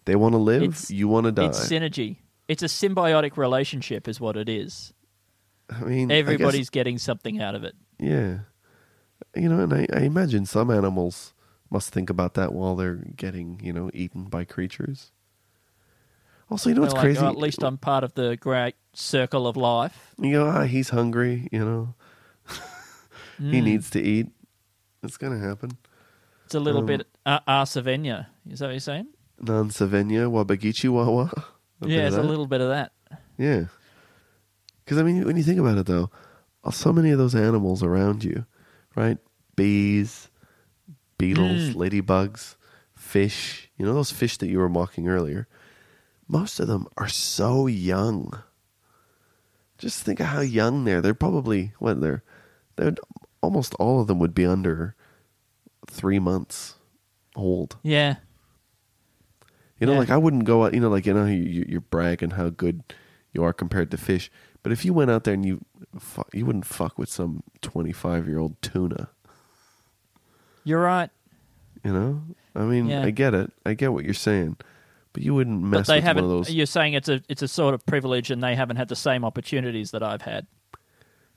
they want to live It's- you want to die It's synergy. It's a symbiotic relationship, is what it is. i mean I guess- Everybody's getting something out of it. Yeah. You know, and I, I imagine some animals must think about that while they're getting, you know, eaten by creatures. Also, you know what's like, crazy? "Oh, at least I'm part of the great circle of life. You know, ah, he's hungry, you know. Mm. he needs to eat. It's going to happen. It's a little Um, bit uh, Arsavenia. Is that what you're saying? Non Savenya, Wabagichi Wawa. Yeah, it's a little bit of that. Yeah. Because, I mean, when you think about it, though, so many of those animals around you, right? Bees, beetles, Mm. ladybugs, fish. You know those fish that you were mocking earlier? Most of them are so young. Just think of how young they're. They're probably, what, they're, they're almost all of them would be under three months old. Yeah. You know, Yeah. like I wouldn't go out. You know, like you know, you, you- you're bragging how good you are compared to fish. But if you went out there and you, you wouldn't fuck with some 25 year old tuna. You're right. You know, I mean, Yeah. I get it. I get what you're saying, but you wouldn't mess But they with haven't. one of those. You're saying it's a it's a sort of privilege, and they haven't had the same opportunities that I've had.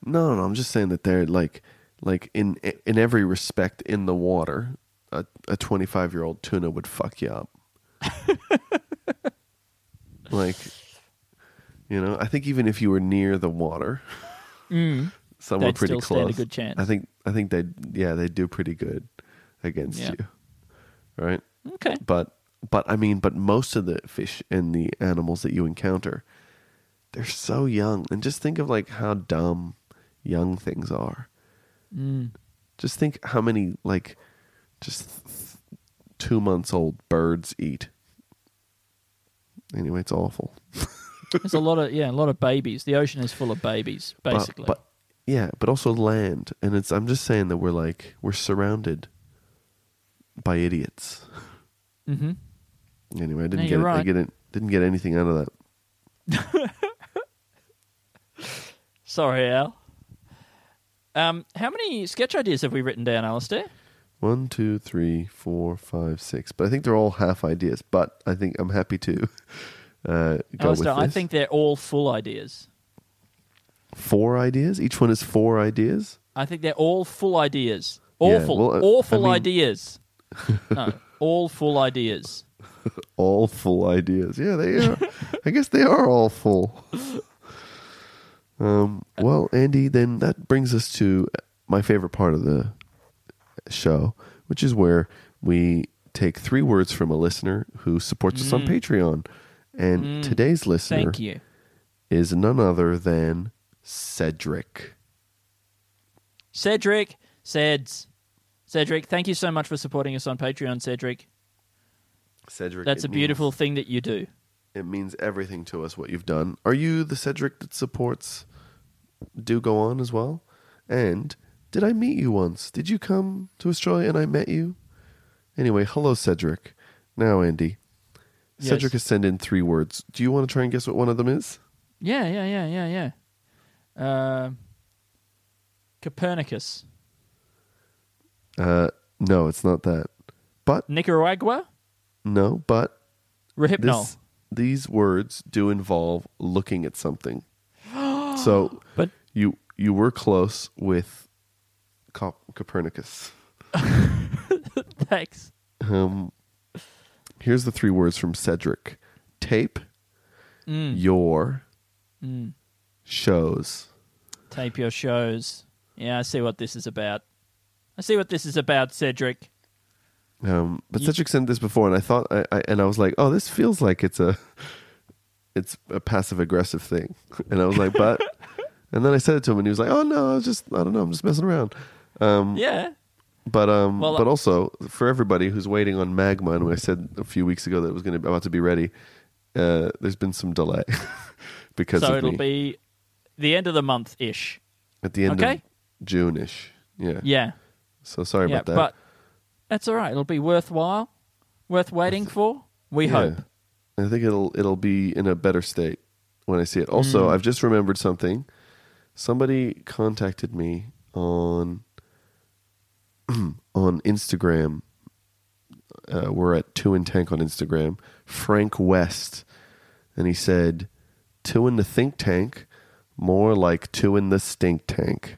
No, no, no. I'm just saying that they're like, like in in every respect in the water, a a 25 year old tuna would fuck you up. like, you know, I think even if you were near the water, somewhere Mm. They'd pretty still close, stand a good chance. I think I think they yeah they do pretty good against Yeah. you, right? Okay. But but I mean, but most of the fish and the animals that you encounter, they're so young, and just think of like how dumb young things are. Mm. Just think how many like just th- two months old birds eat. Anyway, it's awful. There's a lot of yeah, a lot of babies. The ocean is full of babies, But- basically. but, yeah, but also land, and it's. I'm just saying that we're like we're surrounded by idiots. hmm Anyway, I didn't No, get it, I right. get it, didn't get anything out of that. Sorry, Al. Um, how many sketch ideas have we written down, Alistair? One, two, three, four, five, six. But I think they're all half ideas. But I think I'm happy to uh, go Alistair, with I think they're all full ideas. four ideas. Each one is four ideas. I think they're all full ideas. Yeah, Awful, well, uh, awful I mean- ideas. No, all full ideas. All full ideas. Yeah, they are. I guess they are all full. Um, well, Andy, then that brings us to my favorite part of the show, which is where we take three words from a listener who supports us on Patreon. And today's listener Mm. Thank you. is none other than Cedric. Cedric, Ceds. Cedric, thank you so much for supporting us on Patreon, Cedric. Cedric. That's a beautiful means- thing that you do. it means everything to us what you've done. Are you the Cedric that supports Do Go On as well? And did I meet you once? Did you come to Australia and I met you? Anyway, hello, Cedric. Now, Andy. Yes. Cedric has sent in three words. Do you want to try and guess what one of them is? Yeah, yeah, yeah, yeah, yeah. Um Copernicus. Uh, no, it's not that. But, Nicaragua? no, but Rohypnol. this, these words do involve looking at something. so But you you were close with Cop- Copernicus. thanks. Um, here's the three words from Cedric: tape, Mm. your, shows. Tape your shows. Yeah, I see what this is about. I see what this is about, Cedric. Um, but Ye- Cedric sent this before, and I thought, I, I, and I was like, oh, this feels like it's a, it's a passive aggressive thing. And I was like, but, and then I said it to him, and he was like, oh no, I was just, I don't know, I'm just messing around. Um, Yeah. but um, Well, but uh, also for everybody who's waiting on Magma, and I said a few weeks ago that it was going to about to be ready, uh, there's been some delay because So it'll me be the end of the month ish. at the end okay. of June-ish. Yeah. Yeah. So sorry yeah. about that. But that's all right. It'll be worthwhile, worth waiting for. We Yeah. hope. I think it'll it'll be in a better state when I see it. Also, Mm. I've just remembered something. Somebody contacted me on on Instagram. Uh, we're at Two in Tank on Instagram. Frank West, and he said, two in the think tank, more like two in the stink tank."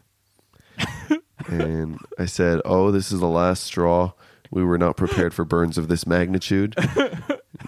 and I said, "Oh, this is the last straw. We were not prepared for burns of this magnitude."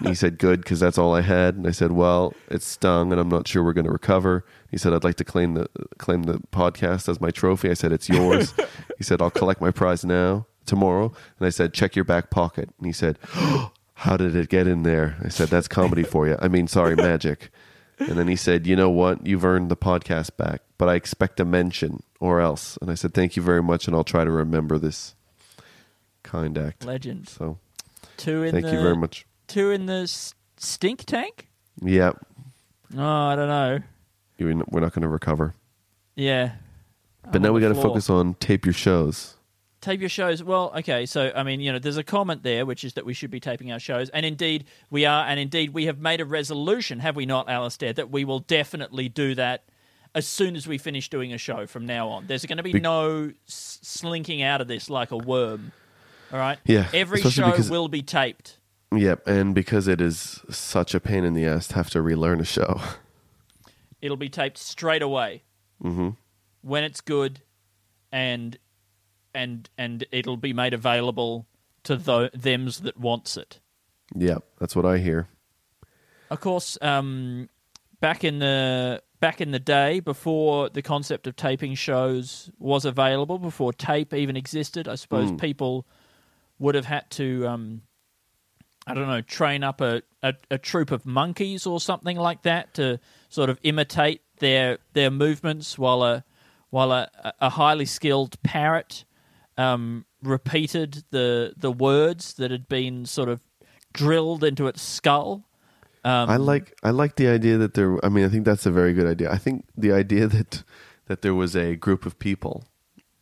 And he said, "Good, because that's all I had." And I said, "Well, it stung, and I'm not sure we're going to recover." He said, "I'd like to claim the claim the podcast as my trophy." I said, "It's yours." he said, "I'll collect my prize now, tomorrow." And I said, "Check your back pocket." And he said, "How did it get in there?" I said, "That's comedy for you. I mean, sorry, magic." And then he said, "You know what? You've earned the podcast back, but I expect a mention or else." And I said, "Thank you very much, and I'll try to remember this kind act." Legend. So, Two in thank the you very much. two in the s- stink tank. Yeah, Oh, I don't know. you- we're not going to recover. Yeah. But now we got to focus on tape your shows. tape your shows. Well, okay, so I mean, you know, there's a comment there which is that we should be taping our shows, and indeed we are, and indeed we have made a resolution, have we not, Alistair, that we will definitely do that as soon as we finish doing a show from now on. There's going to be Be- no s- slinking out of this like a worm. All right. Yeah, Every show because- will be taped. Yep, and because it is such a pain in the ass to have to relearn a show. It'll be taped straight away Mm-hmm. when it's good, and and and it'll be made available to tho- them's that wants it. Yep, that's what I hear. Of course, um, back in the back in the day, before the concept of taping shows was available, before tape even existed, I suppose people would have had to, um, I don't know, train up a, a, a troop of monkeys or something like that to sort of imitate their their movements, while a while a, a highly skilled parrot um, repeated the the words that had been sort of drilled into its skull. Um, I like I like the idea that there. I mean, I think that's a very good idea. I think the idea that that there was a group of people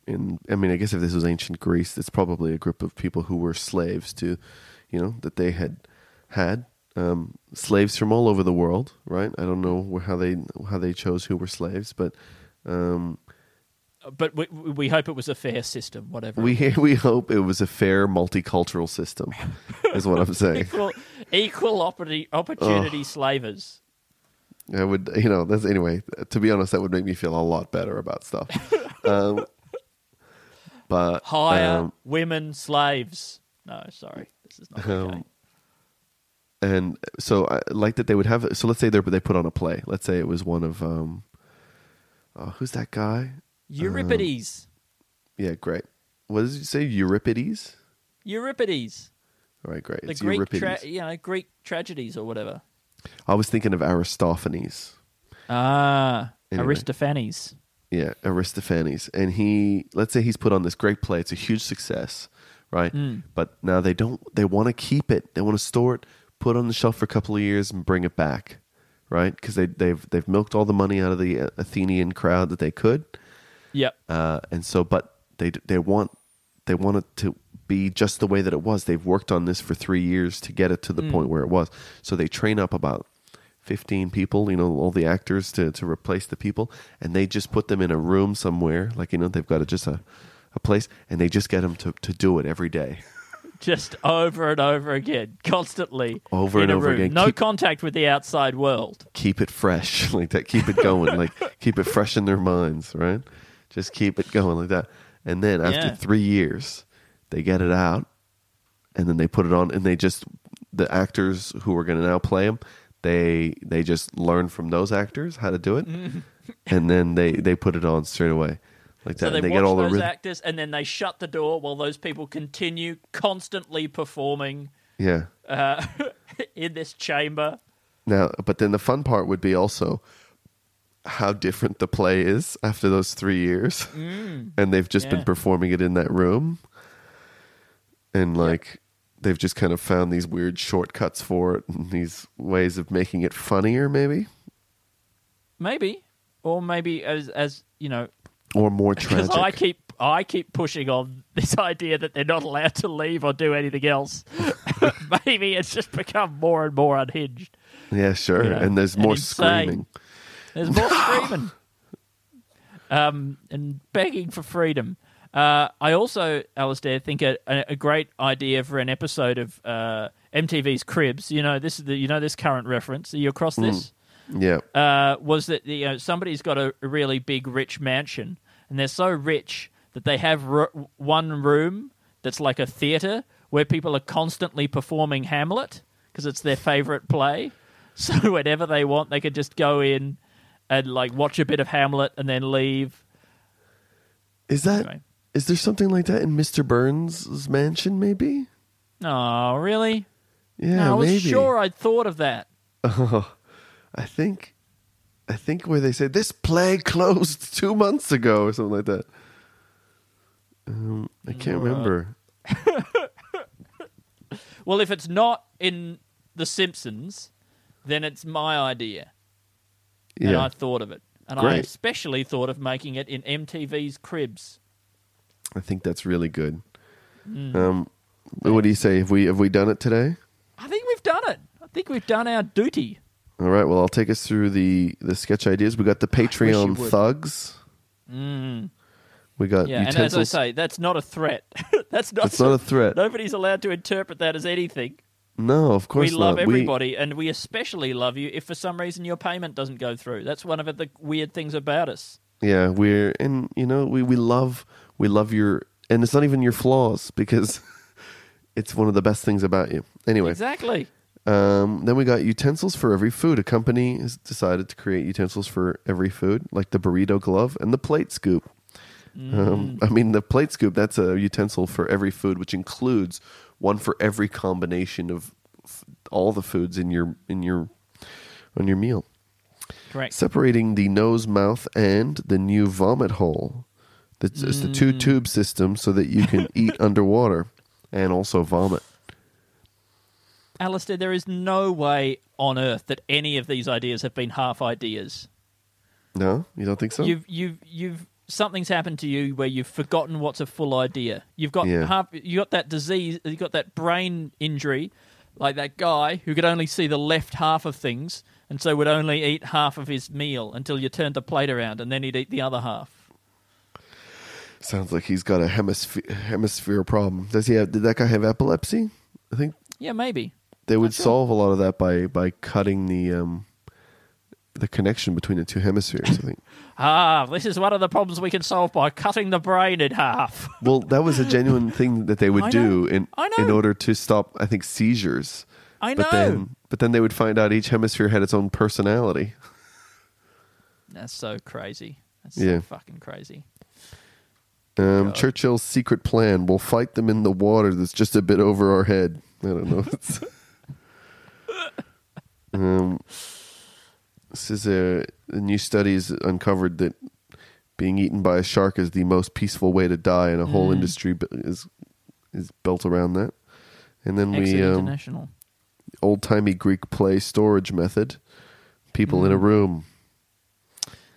in. I mean, I guess if this was ancient Greece, it's probably a group of people who were slaves to, you know, that they had had um, slaves from all over the world. Right? I don't know how they how they chose who were slaves, but um, but we, we hope it was a fair system, whatever. we we hope it was a fair multicultural system. is what I'm saying. Equal opportunity, opportunity slavers. I would, you know, that's anyway. To be honest, that would make me feel a lot better about stuff. um, but Hire um, women slaves. No, sorry, this is not okay. Um, and so I like that they would have. So let's say they they put on a play. Let's say it was one of um, oh, who's that guy? Euripides, Yeah, great. What did you say? Euripides. Euripides, right, great. the It's Greek, Euripides. tra- you know, Greek tragedies or whatever. I was thinking of Aristophanes. Ah, Anyway. Aristophanes. Yeah, Aristophanes. And he, let's say he's put on this great play. It's a huge success, right? Hmm. But now they don't, they want to keep it. They want to store it, put it on the shelf for a couple of years and bring it back, right? Because they, they've, they've milked all the money out of the uh, Athenian crowd that they could. Yep. Uh, and so, but they, they want, they want it to be just the way that it was. They've worked on this for three years to get it to the hmm. point where it was. So they train up about 15 people, you know, all the actors to, to replace the people, and they just put them in a room somewhere, like, you know, they've got a, just a, a place, and they just get them to, to do it every day. Just over and over again, constantly. Over and over room. again. No Keep- contact with the outside world. Keep it fresh, like that, keep it going, like, keep it fresh in their minds, right? Just keep it going like that. And then after Yeah. three years, they get it out, and then they put it on, and they just, the actors who are going to now play them, they they just learn from those actors how to do it, and then they they put it on straight away, like that. So they, they watch get all the those rhythm. actors and then they shut the door while those people continue constantly performing yeah, uh, in this chamber. Now, but then the fun part would be also how different the play is after those three years, and they've just been performing it in that room, and like they've just kind of found these weird shortcuts for it and these ways of making it funnier, maybe Maybe, or maybe as as you know, or more tragic. I keep I keep pushing on this idea that they're not allowed to leave or do anything else. maybe it's just become more and more unhinged. yeah, sure. you know, and there's more insane. screaming. There's more screaming, um, and begging for freedom. Uh, I also, Alistair, think a, a, great idea for an episode of uh, MTV's Cribs. You know this is the you know this current reference. Are you across this? Yeah, uh, was that you know somebody's got a, really big rich mansion and they're so rich that they have r- one room that's like a theater where people are constantly performing Hamlet because it's their favorite play. So whenever they want, they could just go in and like watch a bit of Hamlet and then leave. is that is there something like that in Mr. Burns' mansion? Maybe. Oh, really? Yeah, no, I was maybe. sure I'd thought of that. Oh, I think, I think where they say this play closed two months ago or something like that. Um, I can't remember. Well, if it's not in The Simpsons, then it's my idea. yeah. and I thought of it. And I especially thought of making it in MTV's Cribs. I think that's really good. Mm. Um, what do you say? Have we have we done it today? I think we've done it. I think we've done our duty. All right. Well, I'll take us through the the sketch ideas. We got the Patreon thugs. We got Yeah, and as I say, that's not a threat. that's not. It's not a threat. Nobody's allowed to interpret that as anything. no, of course we love not. everybody, and we especially love you if for some reason your payment doesn't go through. That's one of the weird things about us. Yeah, we're and you know we we love we love your and it's not even your flaws because it's one of the best things about you. Anyway, Exactly. Um, then we got utensils for every food. A company has decided to create utensils for every food, like the burrito glove and the plate scoop. Um, I mean, the plate scoop, that's a utensil for every food, which includes one for every combination of f- all the foods in your in your on your meal. Correct. Separating the nose, mouth, and the new vomit hole. That's it's the two mm. tube system so that you can eat underwater and also vomit. Alistair, there is no way on earth that any of these ideas have been half ideas. No, you don't think so? You've you've you've something's happened to you where you've forgotten what's a full idea. You've got Yeah. half you got that disease, you got that brain injury, like that guy who could only see the left half of things, and so would only eat half of his meal until you turned the plate around, and then he'd eat the other half. Sounds like he's got a hemisphere hemisphere problem. Does he have? Did that guy have epilepsy? I think Yeah, maybe. they would sure. solve a lot of that by by cutting the um the connection between the two hemispheres. I think. Ah, this is one of the problems we can solve by cutting the brain in half. Well, that was a genuine thing that they would I do know. in I know. in order to stop, I think, seizures. I But know. then, but then they would find out each hemisphere had its own personality. That's so crazy. That's Yeah. so fucking crazy. Um, Churchill's secret plan: we'll fight them in the water that's just a bit over our head. I don't know. It's- um, this is a, a new study has uncovered that being eaten by a shark is the most peaceful way to die, and a whole industry is is built around that. And then Exit we um, International. old timey Greek play storage method: people in a room.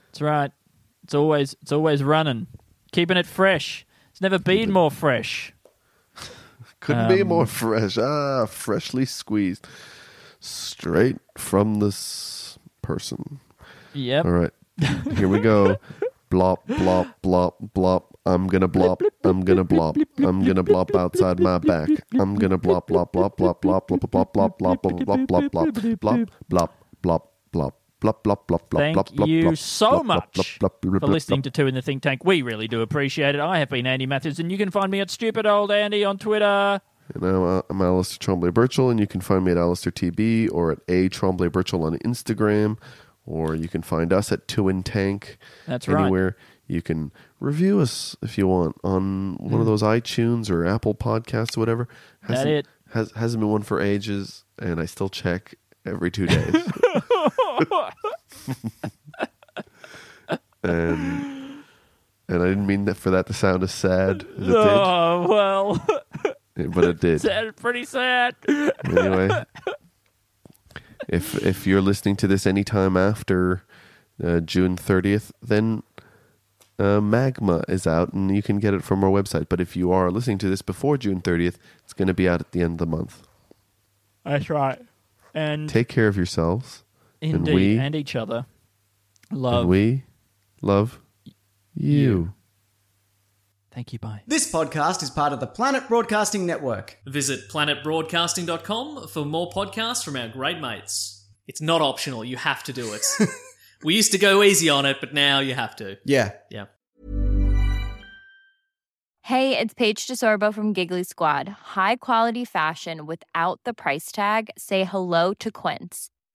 That's right. It's always it's always running, keeping it fresh. It's never been more fresh. Couldn't be Um, more fresh. Ah, freshly squeezed. Straight from this person. Yep. All right. Here we go. blop, blop, blop, blop. I'm gonna blop. I'm gonna blop. I'm gonna blop outside my back. I'm gonna blop, blop, blop, blop, blop, blop, blop, blop, blop, blop, blop, blop, blop, blop, blop, blop, blop. Blop, blop, blop, blop, Thank blop, blop, you blop, so blop, much blop, blop, blop, for blop, listening to Two in the Think Tank. We really do appreciate it. I have been Andy Matthews, and you can find me at Stupid Old Andy on Twitter. And I'm, uh, I'm Alistair Tremblay Birchall, and you can find me at Alistair TB or at A Tremblay Birchall on Instagram, or you can find us at Two in Tank. That's right. Anywhere you can review us if you want on one of those iTunes or Apple Podcasts or whatever. Hmm. That it. Has hasn't been one for ages, and I still check, every two days. and and I didn't mean that for that to sound as sad as it Oh well, did, but it did. that's pretty sad. Anyway, if if you're listening to this anytime after uh, June 30th, then uh, Magma is out and you can get it from our website. But if you are listening to this before June 30th, it's going to be out at the end of the month. That's right. And Take care of yourselves. Indeed, we- and each other. Love. And we love you. Thank you. Bye. This podcast is part of the Planet Broadcasting Network. Visit planetbroadcasting.com for more podcasts from our great mates. It's not optional, you have to do it. we used to go easy on it, but now you have to. Yeah. Yeah. Hey, it's Paige DeSorbo from Giggly Squad. High quality fashion without the price tag. Say hello to Quince.